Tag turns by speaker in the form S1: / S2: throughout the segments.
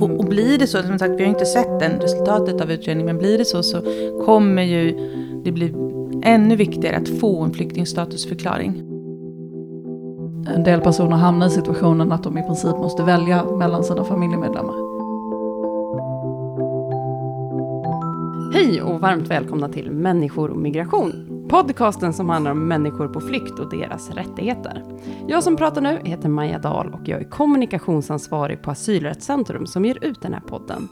S1: Och, och blir det så, som sagt vi har inte sett den resultatet av utredningen, men blir det så så kommer ju det bli ännu viktigare att få en flyktingstatusförklaring.
S2: En del personer hamnar i situationen att de i princip måste välja mellan sina familjemedlemmar.
S3: Hej och varmt välkomna till Människor och migration. Podcasten som handlar om människor på flykt och deras rättigheter. Jag som pratar nu heter Maja Dahl och jag är kommunikationsansvarig på Asylrättscentrum som ger ut den här podden.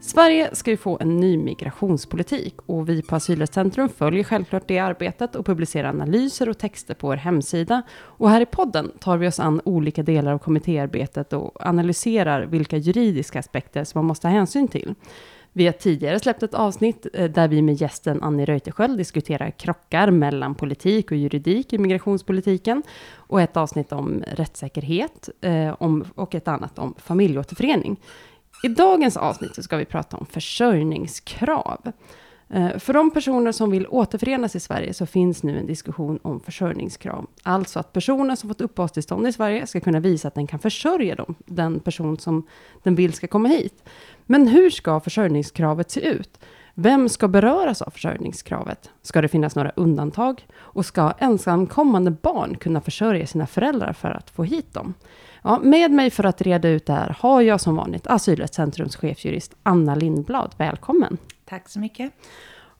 S3: Sverige ska ju få en ny migrationspolitik och vi på Asylrättscentrum följer självklart det arbetet och publicerar analyser och texter på vår hemsida. Och här i podden tar vi oss an olika delar av kommittéarbetet och analyserar vilka juridiska aspekter som man måste ta hänsyn till. Vi har tidigare släppt ett avsnitt eh, där vi med gästen Annie Reuterskiöld diskuterar krockar mellan politik och juridik i migrationspolitiken. Och ett avsnitt om rättssäkerhet eh, och ett annat om familjeåterförening. I dagens avsnitt så ska vi prata om försörjningskrav. Eh, för de personer som vill återförenas i Sverige så finns nu en diskussion om försörjningskrav. Alltså att personer som fått uppehållstillstånd i Sverige ska kunna visa att den kan försörja dem, den person som den vill ska komma hit. Men hur ska försörjningskravet se ut? Vem ska beröras av försörjningskravet? Ska det finnas några undantag? Och ska ensamkommande barn kunna försörja sina föräldrar för att få hit dem? Ja, med mig för att reda ut det här har jag som vanligt Asylrättscentrums chefjurist Anna Lindblad. Välkommen!
S1: Tack så mycket.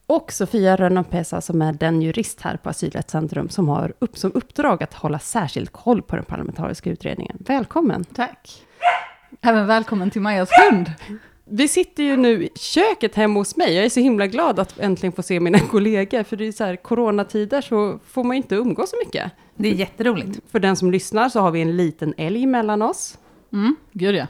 S3: Och Sofia Rönnapesa som är den jurist här på Asylrättscentrum som har upp, som uppdrag att hålla särskild koll på den parlamentariska utredningen. Välkommen!
S2: Tack! Även välkommen till Majas hund!
S3: Vi sitter ju nu i köket hemma hos mig. Jag är så himla glad att äntligen få se mina kollegor. För det är så här, coronatider så får man inte umgås så mycket.
S1: Det är jätteroligt.
S3: För den som lyssnar så har vi en liten älg mellan oss.
S2: Mm, gud ja.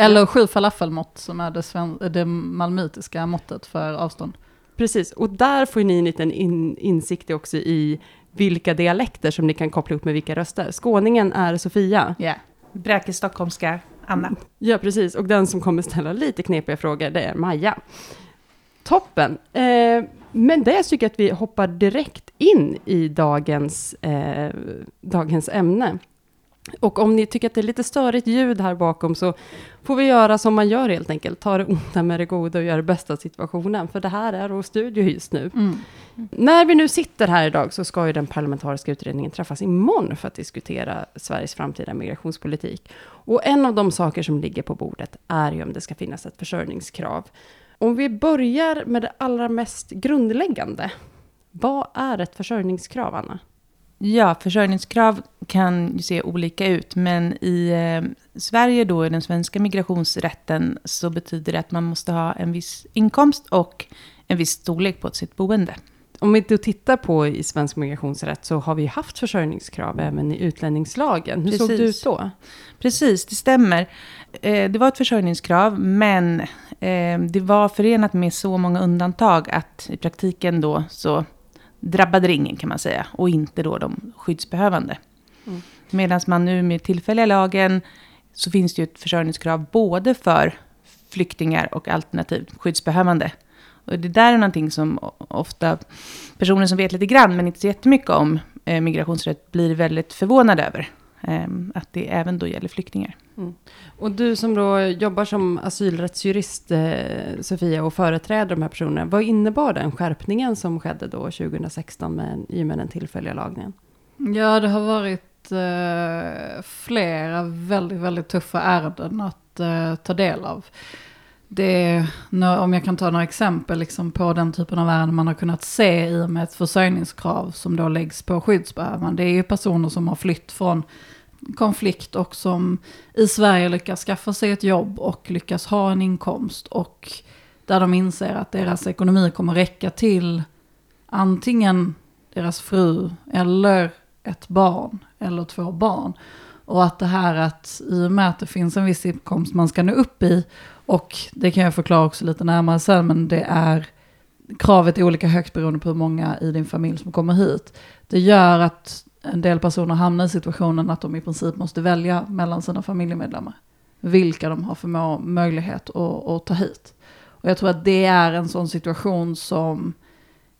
S2: Eller sju falafelmått som är det, sven- det malmöitiska måttet för avstånd.
S3: Precis, och där får ni en liten in, insikt också i vilka dialekter som ni kan koppla upp med vilka röster. Skåningen är Sofia.
S2: Ja. Yeah.
S1: Bräke stockholmska Anna.
S3: Ja, precis. Och den som kommer ställa lite knepiga frågor, det är Maja. Toppen. Eh, men det tycker jag att vi hoppar direkt in i dagens, eh, dagens ämne. Och om ni tycker att det är lite störigt ljud här bakom så får vi göra som man gör helt enkelt. Ta det onda med det goda och göra det bästa av situationen. För det här är vår studio just nu. Mm. När vi nu sitter här idag så ska ju den parlamentariska utredningen träffas imorgon för att diskutera Sveriges framtida migrationspolitik. Och en av de saker som ligger på bordet är ju om det ska finnas ett försörjningskrav. Om vi börjar med det allra mest grundläggande. Vad är ett försörjningskrav, Anna?
S1: Ja, försörjningskrav kan ju se olika ut, men i eh, Sverige då, i den svenska migrationsrätten, så betyder det att man måste ha en viss inkomst och en viss storlek på sitt boende.
S3: Om vi då tittar på i svensk migrationsrätt så har vi haft försörjningskrav även i utlänningslagen. Hur Precis. såg det ut då?
S1: Precis, det stämmer. Eh, det var ett försörjningskrav, men eh, det var förenat med så många undantag att i praktiken då så drabbade det ingen kan man säga. Och inte då de skyddsbehövande. Mm. Medan man nu med tillfälliga lagen så finns det ju ett försörjningskrav både för flyktingar och alternativt skyddsbehövande. Och det där är någonting som ofta personer som vet lite grann men inte så jättemycket om eh, migrationsrätt blir väldigt förvånade över. Eh, att det även då gäller flyktingar. Mm.
S3: Och du som då jobbar som asylrättsjurist, eh, Sofia, och företräder de här personerna. Vad innebar den skärpningen som skedde då 2016 med, i och med den tillfälliga lagen?
S2: Ja, det har varit eh, flera väldigt, väldigt tuffa ärenden att eh, ta del av. Det, om jag kan ta några exempel liksom på den typen av ärenden man har kunnat se i och med ett försörjningskrav som då läggs på skyddsbehövande. Det är ju personer som har flytt från konflikt och som i Sverige lyckas skaffa sig ett jobb och lyckas ha en inkomst och där de inser att deras ekonomi kommer räcka till antingen deras fru eller ett barn eller två barn. Och att det här att i och med att det finns en viss inkomst man ska nå upp i och det kan jag förklara också lite närmare sen men det är kravet är olika högt beroende på hur många i din familj som kommer hit. Det gör att en del personer hamnar i situationen att de i princip måste välja mellan sina familjemedlemmar. Vilka de har för möjlighet att, att ta hit. Och jag tror att det är en sån situation som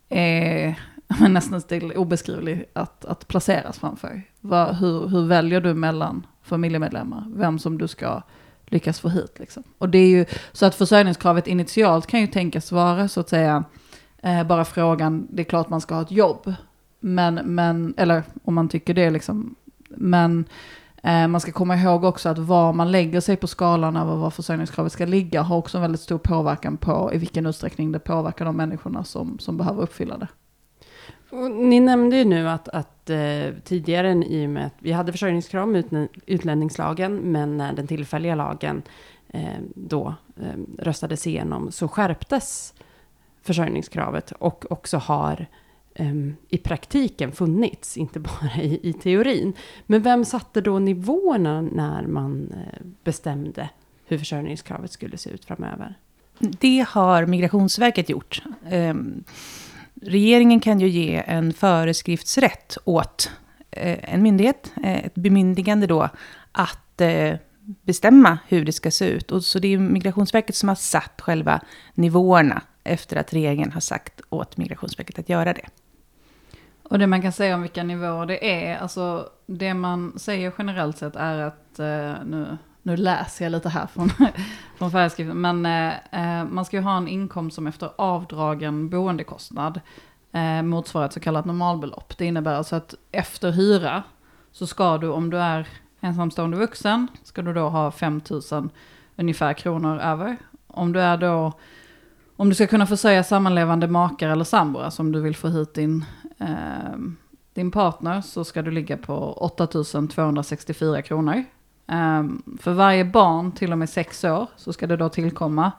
S2: är nästan till obeskrivlig att, att placeras framför. Var, hur, hur väljer du mellan familjemedlemmar? Vem som du ska lyckas få hit. Liksom. Och det är ju så att försörjningskravet initialt kan ju tänkas vara så att säga eh, bara frågan, det är klart man ska ha ett jobb. Men, men eller om man tycker det liksom. Men eh, man ska komma ihåg också att var man lägger sig på skalan över var försörjningskravet ska ligga har också en väldigt stor påverkan på i vilken utsträckning det påverkar de människorna som, som behöver uppfylla det.
S3: Och ni nämnde ju nu att, att eh, tidigare i och med att vi hade försörjningskrav med utlänningslagen, men när den tillfälliga lagen eh, då eh, röstades igenom så skärptes försörjningskravet och också har ehm, i praktiken funnits, inte bara i, i, teorin. Men vem satte då nivåerna när man eh, bestämde hur försörjningskravet skulle se ut framöver?
S1: Det har Migrationsverket gjort. Ehm, Regeringen kan ju ge en föreskriftsrätt åt eh, en myndighet, eh, ett bemyndigande då, att eh, bestämma hur det ska se ut. Och så det är Migrationsverket som har satt själva nivåerna efter att regeringen har sagt åt Migrationsverket att göra det.
S2: Och det man kan säga om vilka nivåer det är, alltså det man säger generellt sett är att, eh, nu, nu läser jag lite här från, från föreskriften, men eh, eh, man ska ju ha en inkomst som efter avdragen boendekostnad eh, motsvarar ett så kallat normalbelopp. Det innebär alltså att efter hyra så ska du, om du är ensamstående vuxen, ska du då ha 5 000 ungefär kronor över. Om du är då om du ska kunna försörja sammanlevande makar eller sambor, alltså om du vill få hit din, eh, din partner, så ska du ligga på 8264 kronor. Ehm, för varje barn till och med sex år så ska det då tillkomma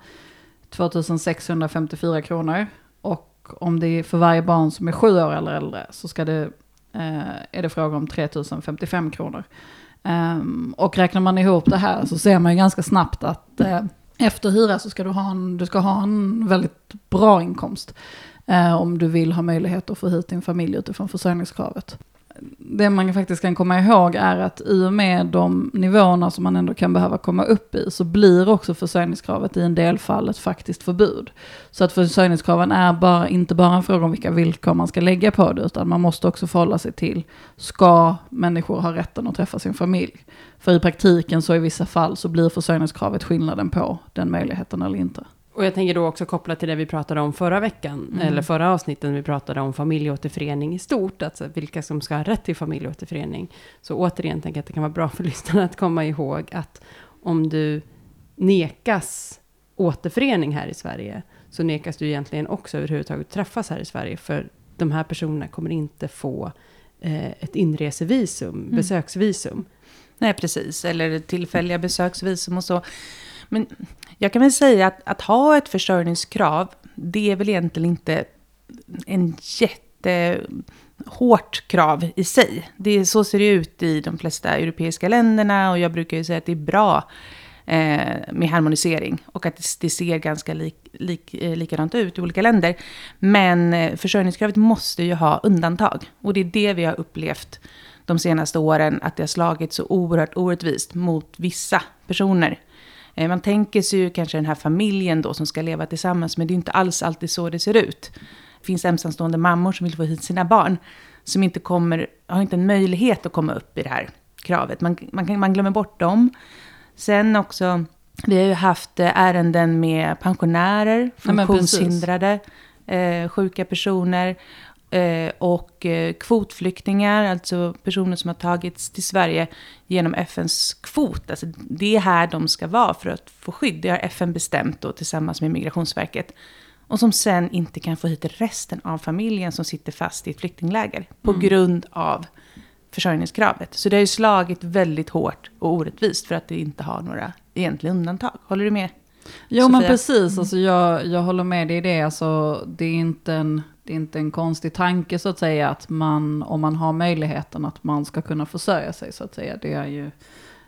S2: 2654 kronor. Och om det är för varje barn som är sju år eller äldre så ska det, eh, är det fråga om 3055 kronor. Um, och räknar man ihop det här så ser man ju ganska snabbt att uh, efter hyra så ska du ha en, du ska ha en väldigt bra inkomst. Eh, om du vill ha möjlighet att få hit din familj utifrån försörjningskravet. Det man faktiskt kan komma ihåg är att i och med de nivåerna som man ändå kan behöva komma upp i så blir också försörjningskravet i en del fall ett faktiskt förbud. Så att försörjningskraven är bara, inte bara en fråga om vilka villkor man ska lägga på det utan man måste också förhålla sig till ska människor ha rätten att träffa sin familj? För i praktiken så i vissa fall så blir försörjningskravet skillnaden på den möjligheten eller inte.
S3: Och jag tänker då också kopplat till det vi pratade om förra veckan, mm. eller förra avsnitten, vi pratade om familjeåterförening i stort, alltså vilka som ska ha rätt till familjeåterförening. Så återigen tänker jag att det kan vara bra för lyssnarna att komma ihåg att om du nekas återförening här i Sverige, så nekas du egentligen också överhuvudtaget träffas här i Sverige, för de här personerna kommer inte få eh, ett inresevisum, mm. besöksvisum.
S1: Nej, precis. Eller tillfälliga besöksvisum och så. Men jag kan väl säga att, att ha ett försörjningskrav, det är väl egentligen inte en jättehårt krav i sig. Det, så ser det ut i de flesta europeiska länderna och jag brukar ju säga att det är bra eh, med harmonisering och att det, det ser ganska lik, lik, eh, likadant ut i olika länder. Men eh, försörjningskravet måste ju ha undantag och det är det vi har upplevt de senaste åren, att det har slagit så oerhört orättvist mot vissa personer. Eh, man tänker sig ju kanske den här familjen då som ska leva tillsammans, men det är inte alls alltid så det ser ut. Det finns ensamstående mammor som vill få hit sina barn, som inte kommer, har inte en möjlighet att komma upp i det här kravet. Man, man, man glömmer bort dem. Sen också, vi har ju haft eh, ärenden med pensionärer, funktionshindrade, eh, sjuka personer. Eh, och eh, kvotflyktingar, alltså personer som har tagits till Sverige genom FNs kvot. Alltså det är här de ska vara för att få skydd. Det har FN bestämt då, tillsammans med Migrationsverket. Och som sen inte kan få hit resten av familjen som sitter fast i ett flyktingläger. På mm. grund av försörjningskravet. Så det har ju slagit väldigt hårt och orättvist för att det inte har några egentliga undantag. Håller du med?
S2: Jo Sofia? men precis, mm. alltså jag, jag håller med dig i det. Alltså, det är inte en det är inte en konstig tanke så att säga att man, om man har möjligheten att man ska kunna försörja sig så att säga. Det är ju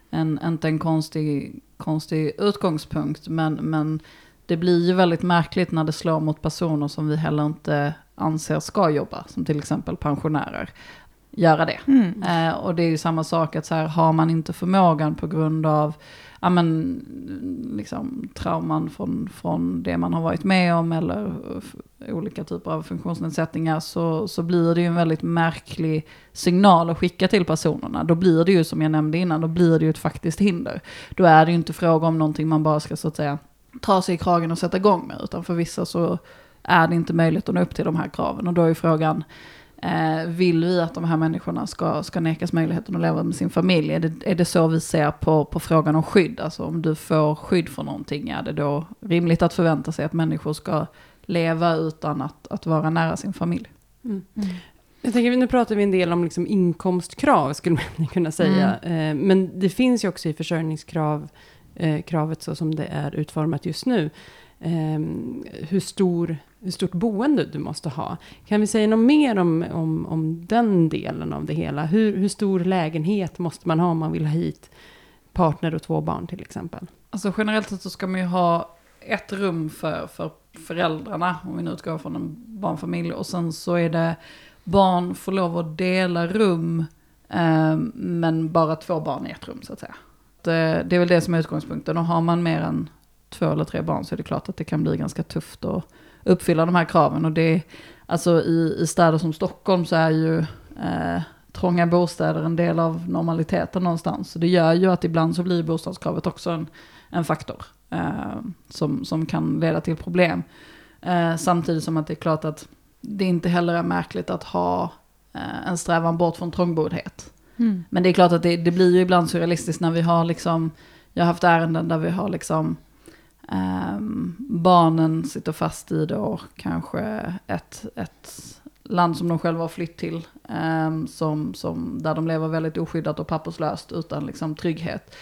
S2: en, inte en konstig, konstig utgångspunkt, men, men det blir ju väldigt märkligt när det slår mot personer som vi heller inte anser ska jobba, som till exempel pensionärer, göra det. Mm. Eh, och det är ju samma sak att så här, har man inte förmågan på grund av ja, men, liksom, trauman från, från det man har varit med om eller olika typer av funktionsnedsättningar så, så blir det ju en väldigt märklig signal att skicka till personerna. Då blir det ju som jag nämnde innan, då blir det ju ett faktiskt hinder. Då är det ju inte fråga om någonting man bara ska så att säga ta sig i kragen och sätta igång med, utan för vissa så är det inte möjligt att nå upp till de här kraven. Och då är ju frågan, Eh, vill vi att de här människorna ska, ska nekas möjligheten att leva med sin familj? Är det, är det så vi ser på, på frågan om skydd? Alltså om du får skydd för någonting, är det då rimligt att förvänta sig att människor ska leva utan att, att vara nära sin familj?
S3: Mm. Mm. Jag tänker, nu pratar vi en del om liksom inkomstkrav, skulle man kunna säga. Mm. Eh, men det finns ju också i försörjningskravet, eh, så som det är utformat just nu, eh, hur stor hur stort boende du måste ha. Kan vi säga något mer om, om, om den delen av det hela? Hur, hur stor lägenhet måste man ha om man vill ha hit partner och två barn till exempel?
S2: Alltså generellt sett så ska man ju ha ett rum för, för föräldrarna, om vi nu utgår från en barnfamilj. Och sen så är det barn får lov att dela rum, eh, men bara två barn i ett rum så att säga. Det, det är väl det som är utgångspunkten. Och har man mer än två eller tre barn så är det klart att det kan bli ganska tufft att uppfylla de här kraven. Och det, alltså i, i städer som Stockholm så är ju eh, trånga bostäder en del av normaliteten någonstans. Så det gör ju att ibland så blir bostadskravet också en, en faktor eh, som, som kan leda till problem. Eh, samtidigt som att det är klart att det inte heller är märkligt att ha eh, en strävan bort från trångboddhet. Mm. Men det är klart att det, det blir ju ibland surrealistiskt när vi har liksom, jag har haft ärenden där vi har liksom Um, barnen sitter fast i då kanske ett, ett land som de själva har flytt till. Um, som, som, där de lever väldigt oskyddat och papperslöst utan liksom, trygghet.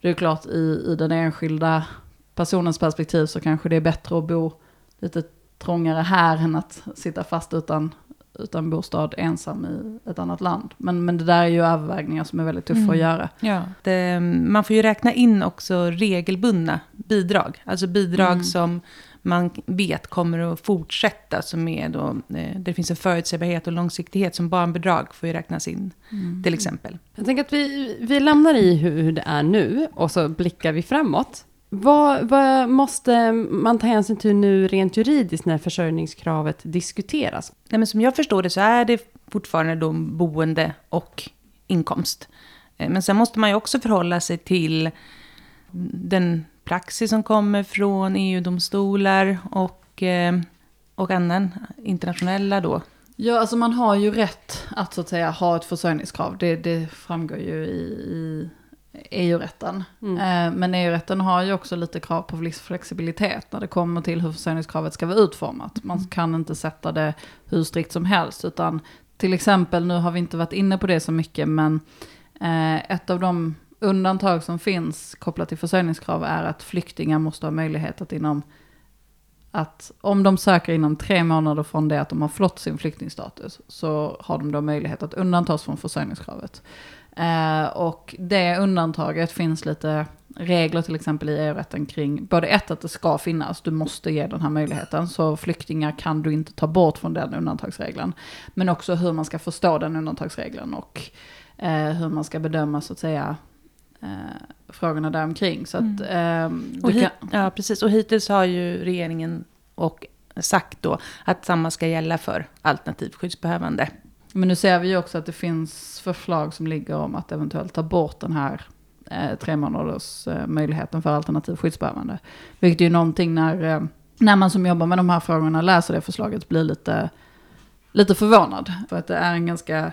S2: Det är klart i, i den enskilda personens perspektiv så kanske det är bättre att bo lite trångare här än att sitta fast utan utan bostad ensam i ett annat land. Men, men det där är ju övervägningar som är väldigt tuffa mm. att göra.
S1: Ja, det, man får ju räkna in också regelbundna bidrag. Alltså bidrag mm. som man vet kommer att fortsätta. Som är då, eh, det finns en förutsägbarhet och långsiktighet som barnbidrag får ju räknas in. Mm. Till exempel.
S3: Jag tänker att vi, vi lämnar i hur det är nu och så blickar vi framåt. Vad, vad, måste man ta hänsyn till nu rent juridiskt när försörjningskravet diskuteras?
S1: Nej, men som jag förstår det så är det fortfarande då boende och inkomst. Eh, men sen måste man ju också förhålla sig till den praxis som kommer från EU-domstolar och, eh, och annan internationella då.
S2: Ja, alltså man har ju rätt att så att säga ha ett försörjningskrav. Det, det framgår ju i, i EU-rätten. Mm. Eh, men EU-rätten har ju också lite krav på flexibilitet när det kommer till hur försörjningskravet ska vara utformat. Man mm. kan inte sätta det hur strikt som helst, utan till exempel, nu har vi inte varit inne på det så mycket, men eh, ett av de undantag som finns kopplat till försörjningskrav är att flyktingar måste ha möjlighet att inom att om de söker inom tre månader från det att de har flott sin flyktingstatus så har de då möjlighet att undantas från försörjningskravet. Eh, och det undantaget finns lite regler till exempel i EU-rätten kring både ett att det ska finnas, du måste ge den här möjligheten, så flyktingar kan du inte ta bort från den undantagsregeln. Men också hur man ska förstå den undantagsregeln och eh, hur man ska bedöma så att säga eh, frågorna däromkring. Så att, mm.
S1: eh, hit, kan... Ja, precis. Och hittills har ju regeringen och sagt då att samma ska gälla för alternativt skyddsbehövande.
S2: Men nu ser vi ju också att det finns förslag som ligger om att eventuellt ta bort den här eh, tre månaders eh, möjligheten för alternativ skyddsbehövande. Vilket är ju någonting när, eh, när man som jobbar med de här frågorna läser det förslaget blir lite, lite förvånad. För att det är en ganska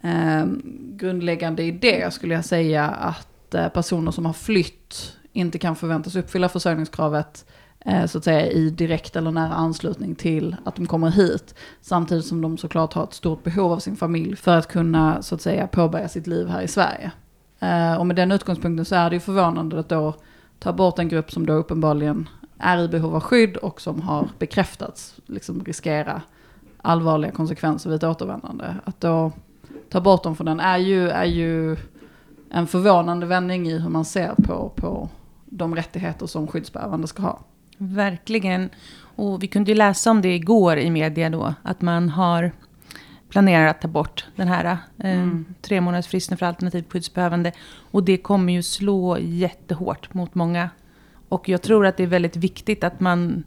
S2: eh, grundläggande idé skulle jag säga att eh, personer som har flytt inte kan förväntas uppfylla försörjningskravet Eh, så att säga i direkt eller nära anslutning till att de kommer hit. Samtidigt som de såklart har ett stort behov av sin familj för att kunna så att säga påbörja sitt liv här i Sverige. Eh, och med den utgångspunkten så är det ju förvånande att då ta bort en grupp som då uppenbarligen är i behov av skydd och som har bekräftats liksom riskera allvarliga konsekvenser vid ett återvändande. Att då ta bort dem från den är ju, är ju en förvånande vändning i hur man ser på, på de rättigheter som skyddsbehövande ska ha.
S1: Verkligen. Och vi kunde ju läsa om det igår i media då, att man har planerat att ta bort den här eh, mm. tre månaders fristen för alternativt skyddsbehövande. Och det kommer ju slå jättehårt mot många. Och jag tror att det är väldigt viktigt att man,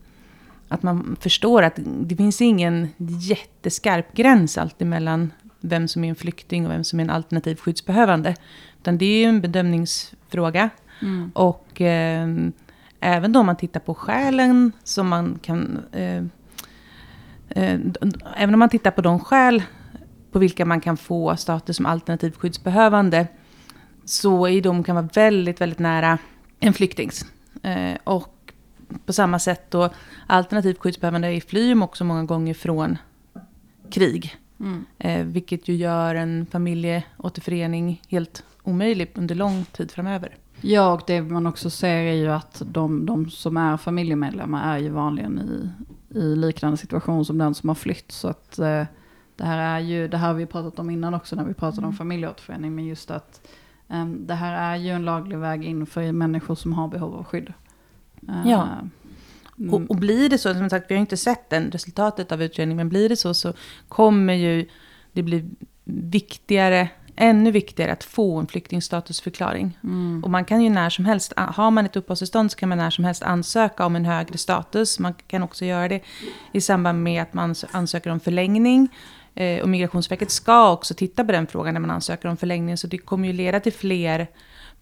S1: att man förstår att det finns ingen jätteskarp gräns alltid mellan vem som är en flykting och vem som är en alternativ skyddsbehövande. Utan det är ju en bedömningsfråga.
S2: Mm.
S1: Och eh, även då man tittar på skälen som man kan... Eh, eh, även om man tittar på de skäl på vilka man kan få status som alternativ skyddsbehövande så är de kan vara väldigt, väldigt nära en flyktings. Eh, och på samma sätt då alternativt skyddsbehövande flyr också många gånger från krig.
S2: Mm.
S1: Eh, vilket ju gör en familjeåterförening helt omöjlig under lång tid framöver.
S2: Ja, och det man också ser är ju att de, de som är familjemedlemmar är ju vanligen i, i liknande situation som den som har flytt. Så att eh, det här är ju, det här har vi pratat om innan också när vi pratade
S1: Mm.
S2: om familjeåterförening, men just att eh, det här är ju en laglig väg in för människor som har behov av skydd. Eh,
S1: Ja. Och, och blir det så, som sagt vi har inte sett den resultatet av utredningen, men blir det så så kommer ju det bli viktigare, ännu viktigare att få en flyktingstatusförklaring.
S2: mm,
S1: Och man kan ju när som helst, har man ett uppehållstillstånd så kan man när som helst ansöka om en högre status. Man kan också göra det i samband med att man ansöker om förlängning. Eh, Och Migrationsverket ska också titta på den frågan när man ansöker om förlängning. Så det kommer ju leda till fler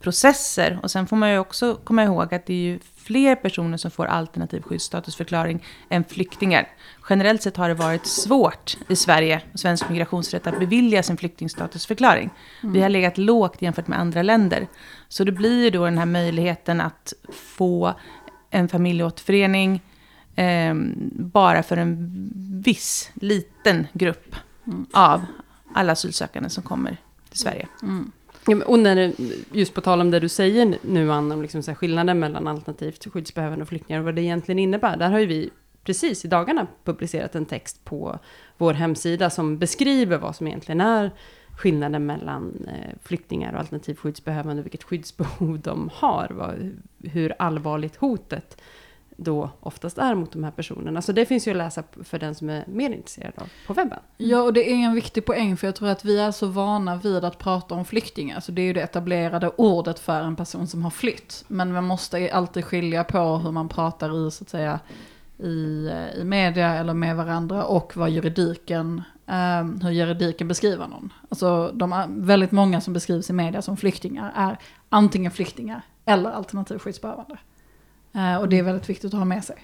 S1: processer. Och sen får man ju också komma ihåg att det är ju fler personer som får alternativ skyddsstatusförklaring än flyktingar. Generellt sett har det varit svårt i Sverige, och svensk migrationsrätt, att bevilja sin flyktingstatusförklaring. Vi har legat lågt jämfört med andra länder. Så det blir ju då den här möjligheten att få en familjeåterförening eh, bara för en viss liten grupp
S2: Mm.
S1: av alla asylsökande som kommer till Sverige.
S2: mm.
S3: Och när, just på tal om det du säger nu, Anna, om liksom så skillnaden mellan alternativt skyddsbehövande och flyktingar och vad det egentligen innebär. Där har ju vi precis i dagarna publicerat en text på vår hemsida som beskriver vad som egentligen är skillnaden mellan eh, flyktingar och alternativt skyddsbehövande, vilket skyddsbehov de har, vad, hur allvarligt hotet då oftast är mot de här personerna. Så det finns ju att läsa för den som är mer intresserad av på webben. Mm.
S2: Ja, och det är en viktig poäng för jag tror att vi är så vana vid att prata om flyktingar. Så det är ju det etablerade ordet för en person som har flytt. Men man måste alltid skilja på hur man pratar i, så att säga, i, eh, i media eller med varandra och vad juridiken, eh, hur juridiken beskriver någon. Alltså de väldigt många som beskrivs i media som flyktingar är antingen flyktingar eller alternativt skyddsbehövande. Eh, och det är väldigt viktigt att ha med sig.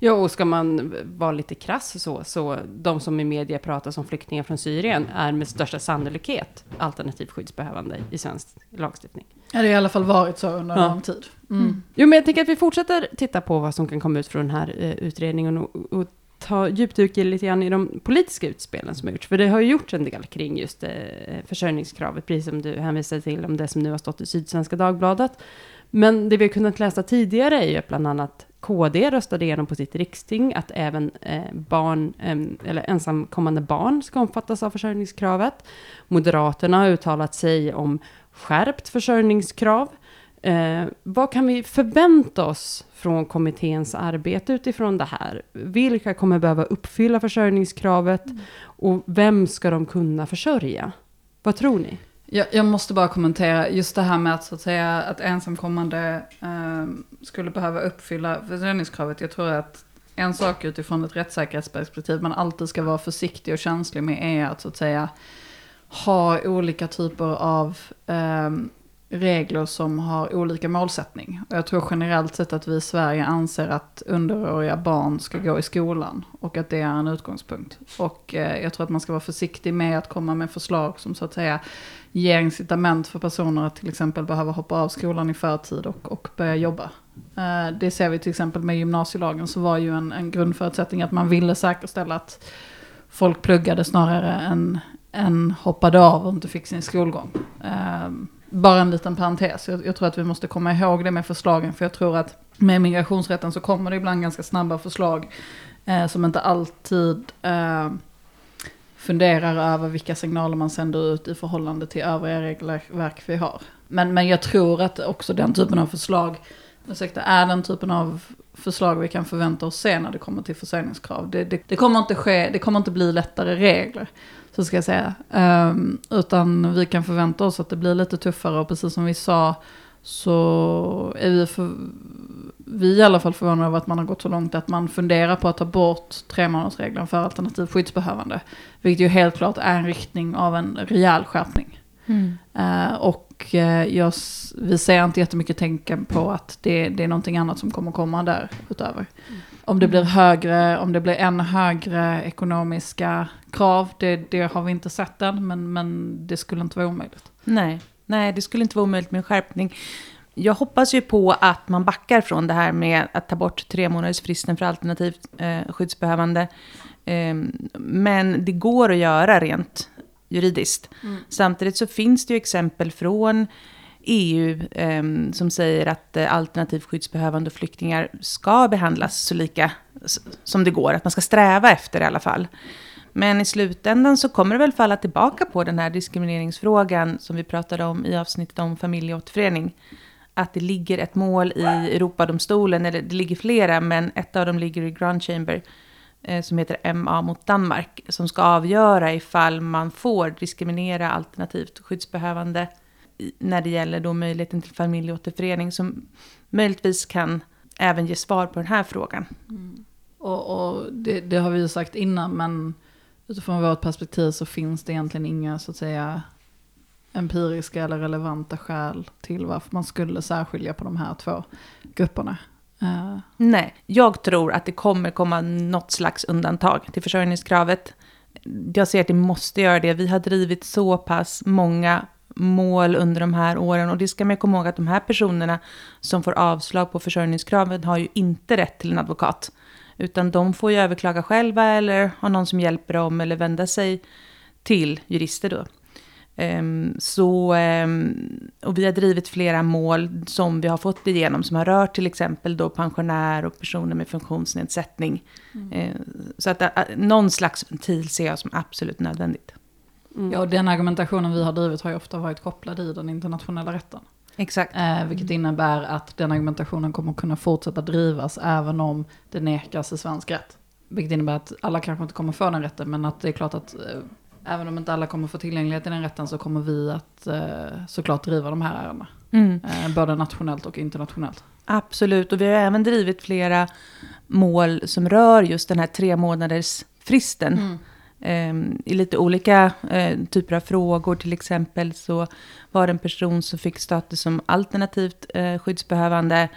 S3: Ja, och ska man vara lite krass så, så de som i media pratar som flyktingar från Syrien är med största sannolikhet alternativt skyddsbehövande i svensk lagstiftning.
S2: Ja, det har i alla fall varit så under
S3: Ja.
S2: lång tid. Mm.
S3: Jo, men jag tänker att vi fortsätter titta på vad som kan komma ut från den här eh, utredningen och, och ta djupdyka lite grann i de politiska utspelen som har gjorts. För det har ju gjorts en del kring just eh, försörjningskravet, precis som du hänvisade till om det som nu har stått i Sydsvenska Dagbladet. Men det vi har kunnat läsa tidigare är ju att bland annat KD röstade igenom på sitt riksting att även eh, barn, eller ensamkommande barn ska omfattas av försörjningskravet. Moderaterna har uttalat sig om skärpt försörjningskrav. Eh, vad kan vi förvänta oss från kommitténs arbete utifrån det här? Vilka kommer behöva uppfylla försörjningskravet och vem ska de kunna försörja? Vad tror ni?
S2: Jag, jag måste bara kommentera just det här med att, så att, säga, att ensamkommande eh, skulle behöva uppfylla försörjningskravet. Jag tror att en sak utifrån ett rättssäkerhetsperspektiv man alltid ska vara försiktig och känslig med är att så att säga ha olika typer av eh, regler som har olika målsättning. Och jag tror generellt sett att vi i Sverige anser att underåriga barn ska gå i skolan och att det är en utgångspunkt. Och eh, jag tror att man ska vara försiktig med att komma med förslag som så att säga ger incitament för personer att till exempel behöva hoppa av skolan i förtid och, och börja jobba. Eh, det ser vi till exempel med gymnasielagen så var ju en, en grundförutsättning att man ville säkerställa att folk pluggade snarare än, än hoppade av och inte fick sin skolgång. Eh, bara en liten parentes, jag, jag tror att vi måste komma ihåg det med förslagen för jag tror att med migrationsrätten så kommer det ibland ganska snabba förslag eh, som inte alltid eh, funderar över vilka signaler man sänder ut i förhållande till övriga regelverk vi har. Men, men jag tror att också den typen av förslag, ursäkta, är den typen av förslag vi kan förvänta oss se när det kommer till försörjningskrav. Det, det, det kommer inte ske, det kommer inte bli lättare regler, så ska jag säga. Um, utan vi kan förvänta oss att det blir lite tuffare och precis som vi sa så är vi för, vi i alla fall förvånade över att man har gått så långt att man funderar på att ta bort tremånadersregeln för alternativt skyddsbehövande. Vilket ju helt klart är en riktning av en rejäl skärpning.
S1: Mm.
S2: Eh, och eh, jag, vi ser inte jättemycket tecken på att det, det är någonting annat som kommer komma där utöver. Om det blir högre, om det blir ännu högre ekonomiska krav, det, det har vi inte sett än, men, men det skulle inte vara omöjligt.
S1: Nej, nej, det skulle inte vara omöjligt med en skärpning. Jag hoppas ju på att man backar från det här med att ta bort tre månaders fristen för alternativt eh, skyddsbehövande. Eh, men det går att göra rent juridiskt. Samtidigt så finns det ju exempel från EU eh, som säger att eh, alternativt skyddsbehövande och flyktingar ska behandlas så lika som det går. Att man ska sträva efter i alla fall. Men i slutändan så kommer det väl falla tillbaka på den här diskrimineringsfrågan som vi pratade om i avsnittet om familjeåterförening. Att det ligger ett mål i Europadomstolen, eller det ligger flera, men ett av dem ligger i Grand Chamber eh, som heter MA mot Danmark, som ska avgöra ifall man får diskriminera alternativt skyddsbehövande när det gäller då möjligheten till familjeåterförening, som möjligtvis kan även ge svar på den här frågan.
S2: Och, och det, det har vi ju sagt innan, men utifrån vårt perspektiv så finns det egentligen inga så att säga empiriska eller relevanta skäl till varför man skulle särskilja på de här två grupperna. Eh,
S1: Nej, jag tror att det kommer komma något slags undantag till försörjningskravet. Jag ser att det måste göra det. Vi har drivit så pass många mål under de här åren och det ska man komma ihåg att de här personerna som får avslag på försörjningskraven har ju inte rätt till en advokat. Utan de får ju överklaga själva eller ha någon som hjälper dem eller vända sig till jurister då. Ehm, så, ehm, och vi har drivit flera mål som vi har fått igenom som har rört till exempel då pensionär och personer med funktionsnedsättning. Ehm, så att ä, någon slags ventil ser jag som absolut nödvändigt.
S3: Mm.
S2: Ja, och den argumentationen vi har drivit har ju ofta varit kopplad i den internationella rätten.
S1: Exakt.
S2: Eh, vilket innebär att den argumentationen kommer kunna fortsätta drivas även om det nekas i svensk rätt. Vilket innebär att alla kanske inte kommer få den rätten, men att det är klart att eh, även om inte alla kommer få tillgänglighet till den rätten så kommer vi att eh, såklart driva de här ärendena.
S1: Mm.
S2: Eh, både nationellt och internationellt.
S1: Absolut, och vi har även drivit flera mål som rör just den här tre månaders fristen. Ehm, I lite olika eh, typer av frågor, till exempel så var det en person som fick status som alternativt eh, skyddsbehövande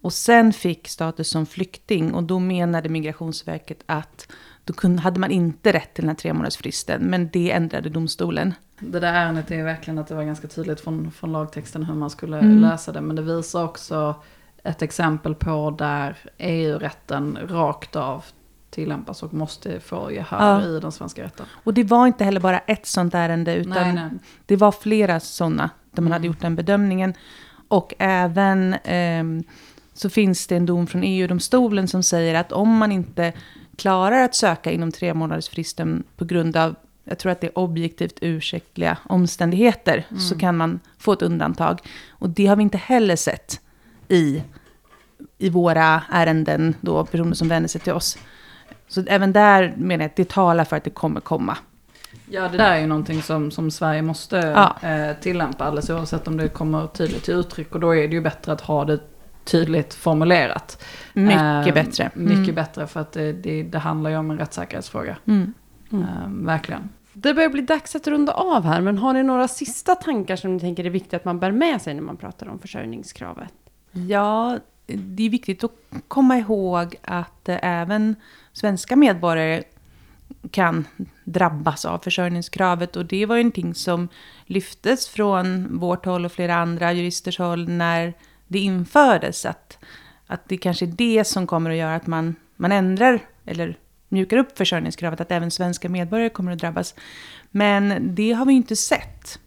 S1: och sen fick status som flykting. Och då menade Migrationsverket att då kunde, hade man inte rätt till den här tre månadersfristen, men det ändrade domstolen.
S2: Det där ärendet är verkligen att det var ganska tydligt från, från lagtexten hur man skulle
S1: Mm.
S2: läsa det. Men det visar också ett exempel på där EU-rätten rakt av tillämpas och måste få gehör
S1: Ja.
S2: i den svenska rätten.
S1: Och det var inte heller bara ett sånt ärende, utan
S2: Nej, nej.
S1: Det var flera sådana där man
S2: Mm.
S1: hade gjort den bedömningen. Och även ehm, så finns det en dom från EU-domstolen som säger att om man inte klarar att söka inom tre månaders fristen på grund av, jag tror att det är objektivt ursäktliga omständigheter, så kan man få ett undantag. Och det har vi inte heller sett i, i våra ärenden, då personer som vänder sig till oss. Så även där menar jag att det talar för att det kommer komma.
S2: Ja, det där är ju någonting som, som Sverige måste
S1: Ja.
S2: eh, tillämpa alldeles oavsett om det kommer tydligt till uttryck. Och då är det ju bättre att ha det tydligt formulerat.
S1: Mycket
S2: Eh,
S1: bättre.
S2: Mycket
S1: Mm.
S2: bättre för att det, det, det handlar ju om en rättssäkerhetsfråga.
S1: Mm.
S3: Mm.
S2: Eh, verkligen.
S3: Det börjar bli dags att runda av här, men har ni några sista tankar som ni tänker är viktiga att man bär med sig när man pratar om försörjningskravet?
S1: Ja, det är viktigt att komma ihåg att eh, även svenska medborgare kan drabbas av försörjningskravet. Och det var ju någonting som lyftes från vårt håll och flera andra juristers håll när det infördes. Att, att det kanske är det som kommer att göra att man, man ändrar eller mjukar upp försörjningskravet, att även svenska medborgare kommer att drabbas. Men det har vi ju inte sett.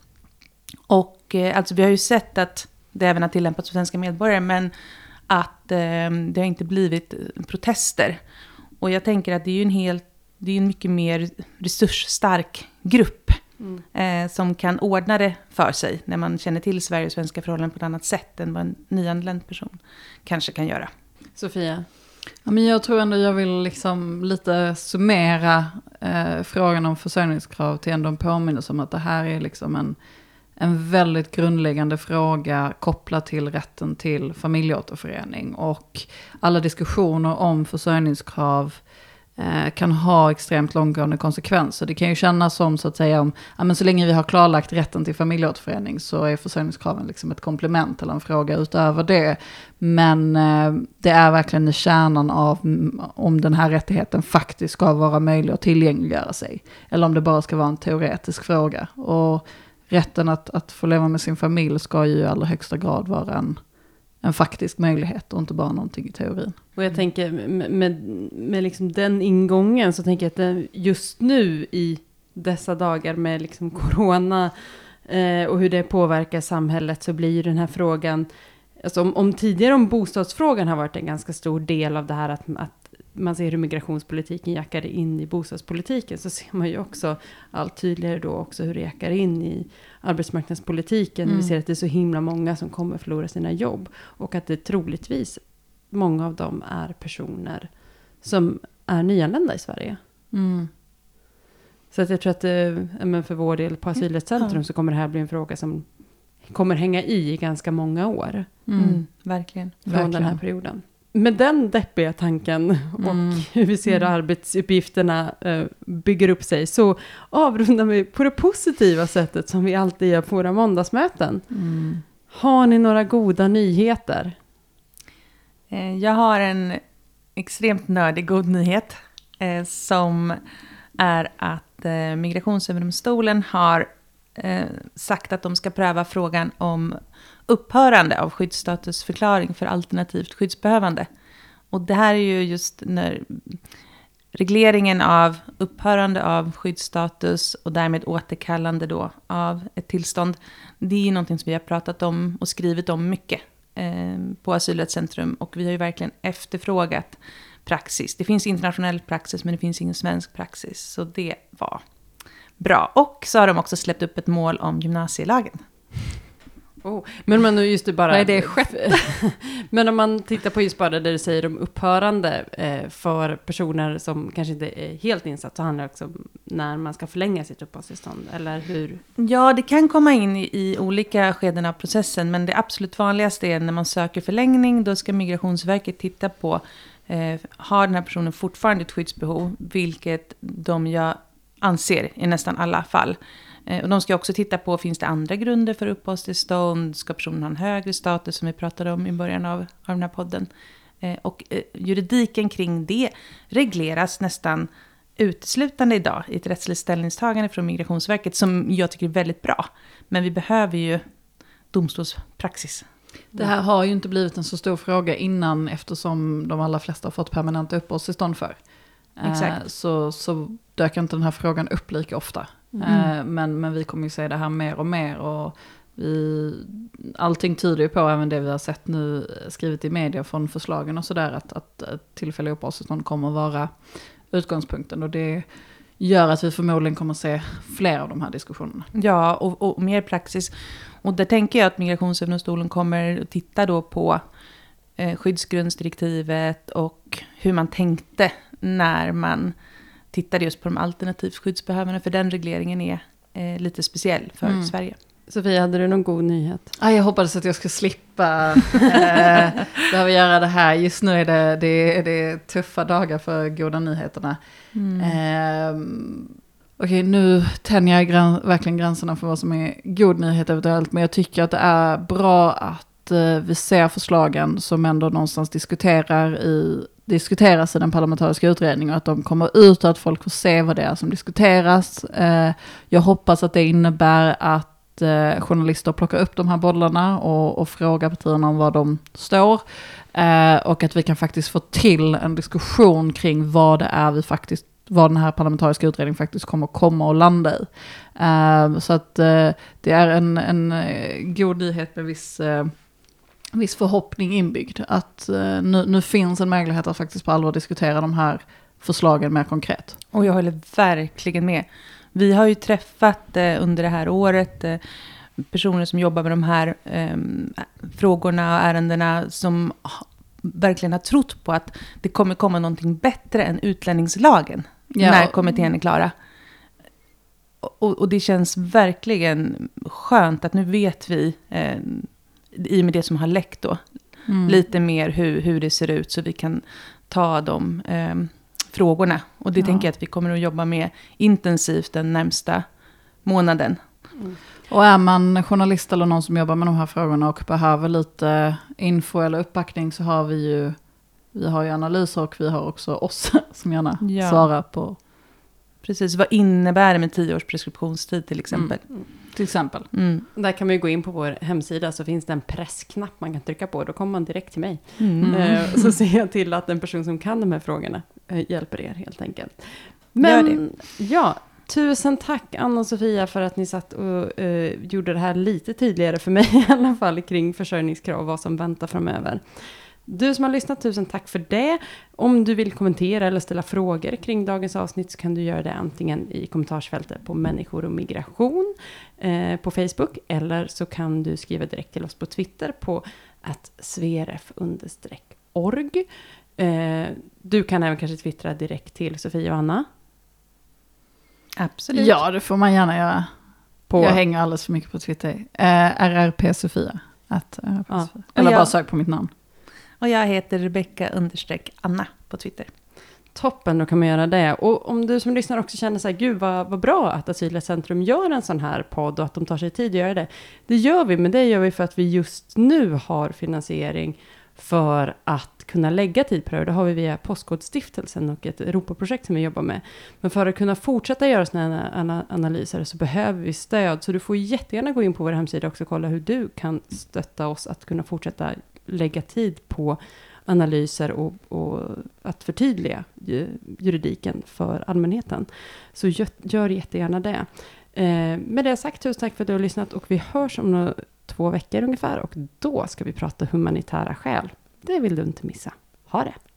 S1: Och eh, alltså vi har ju sett att det även har tillämpats för svenska medborgare, men att eh, det har inte blivit protester. Och jag tänker att det är ju en helt, det är en mycket mer resursstark grupp eh, som kan ordna det för sig när man känner till Sverige och svenska förhållanden på ett annat sätt än vad en nyanländ person kanske kan göra.
S3: Sofia?
S2: Ja, men jag tror ändå jag vill liksom lite summera eh, frågan om försörjningskrav till ändå en påminnelse om att det här är liksom en, en väldigt grundläggande fråga kopplat till rätten till familjeåterförening. Och alla diskussioner om försörjningskrav eh, kan ha extremt långtgående konsekvenser. Det kan ju kännas som så att säga om, ja, men så länge vi har klarlagt rätten till familjeåterförening så är försörjningskraven liksom ett komplement eller en fråga utöver det. Men eh, det är verkligen i kärnan av om den här rättigheten faktiskt ska vara möjlig att tillgängliggöra sig. Eller om det bara ska vara en teoretisk fråga. Och rätten att, att få leva med sin familj ska ju i allra högsta grad vara en, en faktisk möjlighet och inte bara någonting i teorin.
S3: Och jag tänker med, med, med liksom den ingången så tänker jag att det just nu i dessa dagar med liksom corona eh, och hur det påverkar samhället så blir ju den här frågan, alltså om, om tidigare om bostadsfrågan har varit en ganska stor del av det här att, att man ser hur migrationspolitiken jackar in i bostadspolitiken så ser man ju också allt tydligare då också hur det jackar in i arbetsmarknadspolitiken. Mm. Vi ser att det är så himla många som kommer förlora sina jobb och att det troligtvis många av dem är personer som är nyanlända i Sverige. Mm. Så att jag tror att eh, för vår del på Asylrättscentrum så kommer det här bli en fråga som kommer hänga i i ganska många år.
S1: Mm. mm. Verkligen.
S3: Från
S1: Verkligen.
S3: den här perioden med den deppiga tanken och mm. hur vi ser mm. arbetsuppgifterna uh, bygger upp sig så avrundar vi på det positiva sättet som vi alltid gör på våra måndagsmöten. Mm. Har ni några goda nyheter?
S1: Eh, jag har en extremt nördig god nyhet eh, som är att eh, Migrationsöverdomstolen har eh, sagt att de ska pröva frågan om upphörande av skyddsstatusförklaring för alternativt skyddsbehövande. Och det här är ju just när regleringen av upphörande av skyddsstatus och därmed återkallande då av ett tillstånd. Det är ju någonting som vi har pratat om och skrivit om mycket eh, på Asylrättscentrum och vi har ju verkligen efterfrågat praxis. Det finns internationell praxis men det finns ingen svensk praxis. Så det var bra. Och så har de också släppt upp ett mål om gymnasielagen.
S3: Oh. Men, men just det bara...
S2: Är det skett?
S3: men om man tittar på just bara det du säger om upphörande eh, för personer som kanske inte är helt insatt så handlar det också om när man ska förlänga sitt uppehållstillstånd, eller hur?
S1: Ja, det kan komma in i, i olika skeden av processen, men det absolut vanligaste är när man söker förlängning, då ska Migrationsverket titta på eh, har den här personen fortfarande ett skyddsbehov, vilket de jag anser i nästan alla fall. Eh, och de ska också titta på, finns det andra grunder för uppehållstillstånd? Ska personen ha en högre status som vi pratade om i början av, av den här podden? Eh, och eh, juridiken kring det regleras nästan uteslutande idag i ett rättsligt ställningstagande från Migrationsverket som jag tycker är väldigt bra. Men vi behöver ju domstolspraxis.
S2: Det här har ju inte blivit en så stor fråga innan eftersom de allra flesta har fått permanenta uppehållstillstånd för. Exakt. Så, så dök inte den här frågan upp lika ofta. Mm. Eh, men, men vi kommer ju se det här mer och mer. Och vi, allting tyder ju på, även det vi har sett nu skrivit i media från förslagen och sådär, att, att tillfälliga uppehållstillstånd kommer vara utgångspunkten. Och det gör att vi förmodligen kommer se fler av de här diskussionerna.
S1: Ja, och, och mer praxis. Och där tänker jag att Migrationsöverdomstolen kommer att titta då på eh, skyddsgrundsdirektivet och hur man tänkte när man tittade just på de alternativt skyddsbehövande, för den regleringen är eh, lite speciell för mm. Sverige.
S3: Sofia, hade du någon god nyhet?
S2: Ah, jag hoppades att jag skulle slippa eh, behöva göra det här. Just nu är det, det, det är tuffa dagar för goda nyheterna. Mm. Eh, Okej, nu tänjer jag gran, verkligen gränserna för vad som är god nyhet eventuellt. Men jag tycker att det är bra att eh, vi ser förslagen som ändå någonstans diskuterar i diskuteras i den parlamentariska utredningen och att de kommer ut och att folk får se vad det är som diskuteras. Eh, jag hoppas att det innebär att eh, journalister plockar upp de här bollarna och, och frågar partierna om var de står. Eh, och att vi kan faktiskt få till en diskussion kring vad det är vi faktiskt vad den här parlamentariska utredningen faktiskt kommer komma och landa i. så att det är en, en god nyhet med viss viss förhoppning inbyggd. Att eh, nu, nu finns en möjlighet att faktiskt på allvar diskutera de här förslagen mer konkret.
S1: Och jag håller verkligen med. Vi har ju träffat eh, under det här året eh, personer som jobbar med de här eh, frågorna och ärendena som verkligen har trott på att det kommer komma någonting bättre än utlänningslagen ja. när kommittén är klara. och, och det känns verkligen skönt att nu vet vi, i och med det som har läckt då,
S2: Mm.
S1: lite mer hur, hur det ser ut så vi kan ta de eh, frågorna. Och det
S2: Ja.
S1: tänker jag att vi kommer att jobba med intensivt den närmsta månaden.
S2: Och är man journalist eller någon som jobbar med de här frågorna och behöver lite info eller uppbackning så har vi ju, vi har ju analyser och vi har också oss som gärna
S1: Ja.
S2: svarar på
S1: Precis, vad innebär det med tio års preskriptionstid till exempel?
S2: Till exempel.
S1: Mm.
S3: Där kan man ju gå in på vår hemsida så finns det en pressknapp man kan trycka på. Då kommer man direkt till mig.
S1: Mm.
S2: Mm.
S3: Eh, så ser jag till att en person som kan de här frågorna eh, hjälper er helt enkelt. Men ja, tusen tack Anna och Sofia för att ni satt och eh, gjorde det här lite tydligare för mig i alla fall kring försörjningskrav och vad som väntar framöver. Du som har lyssnat, tusen tack för det. Om du vill kommentera eller ställa frågor kring dagens avsnitt så kan du göra det antingen i kommentarsfältet på människor och migration eh, på Facebook eller så kan du skriva direkt till oss på Twitter på att sveref-org. Eh, du kan även kanske twittra direkt till Sofia och Anna.
S1: Absolut.
S2: Ja, det får man gärna göra.
S3: På,
S2: Jag hänger alldeles för mycket på Twitter. Eh, RRP Sofia. Att, RRP
S3: Ja.
S2: Sofia. Eller bara sök på mitt namn.
S1: Och jag heter Rebecka understreck Anna på Twitter.
S3: Toppen, då kan man göra det. Och om du som lyssnar också känner så här, gud vad, vad bra att Asylrättscentrum gör en sån här podd och att de tar sig tid att göra det. Det gör vi, men det gör vi för att vi just nu har finansiering för att kunna lägga tid på det. Och det har vi via Postkodstiftelsen och ett Europaprojekt som vi jobbar med. Men för att kunna fortsätta göra sådana här analyser så behöver vi stöd. Så du får jättegärna gå in på vår hemsida också och kolla hur du kan stötta oss att kunna fortsätta lägga tid på analyser och, och att förtydliga juridiken för allmänheten. Så gör, gör jättegärna det. Eh, med det sagt, tusen tack för att du har lyssnat och vi hörs om några, två veckor ungefär och då ska vi prata humanitära skäl. Det vill du inte missa. Ha det!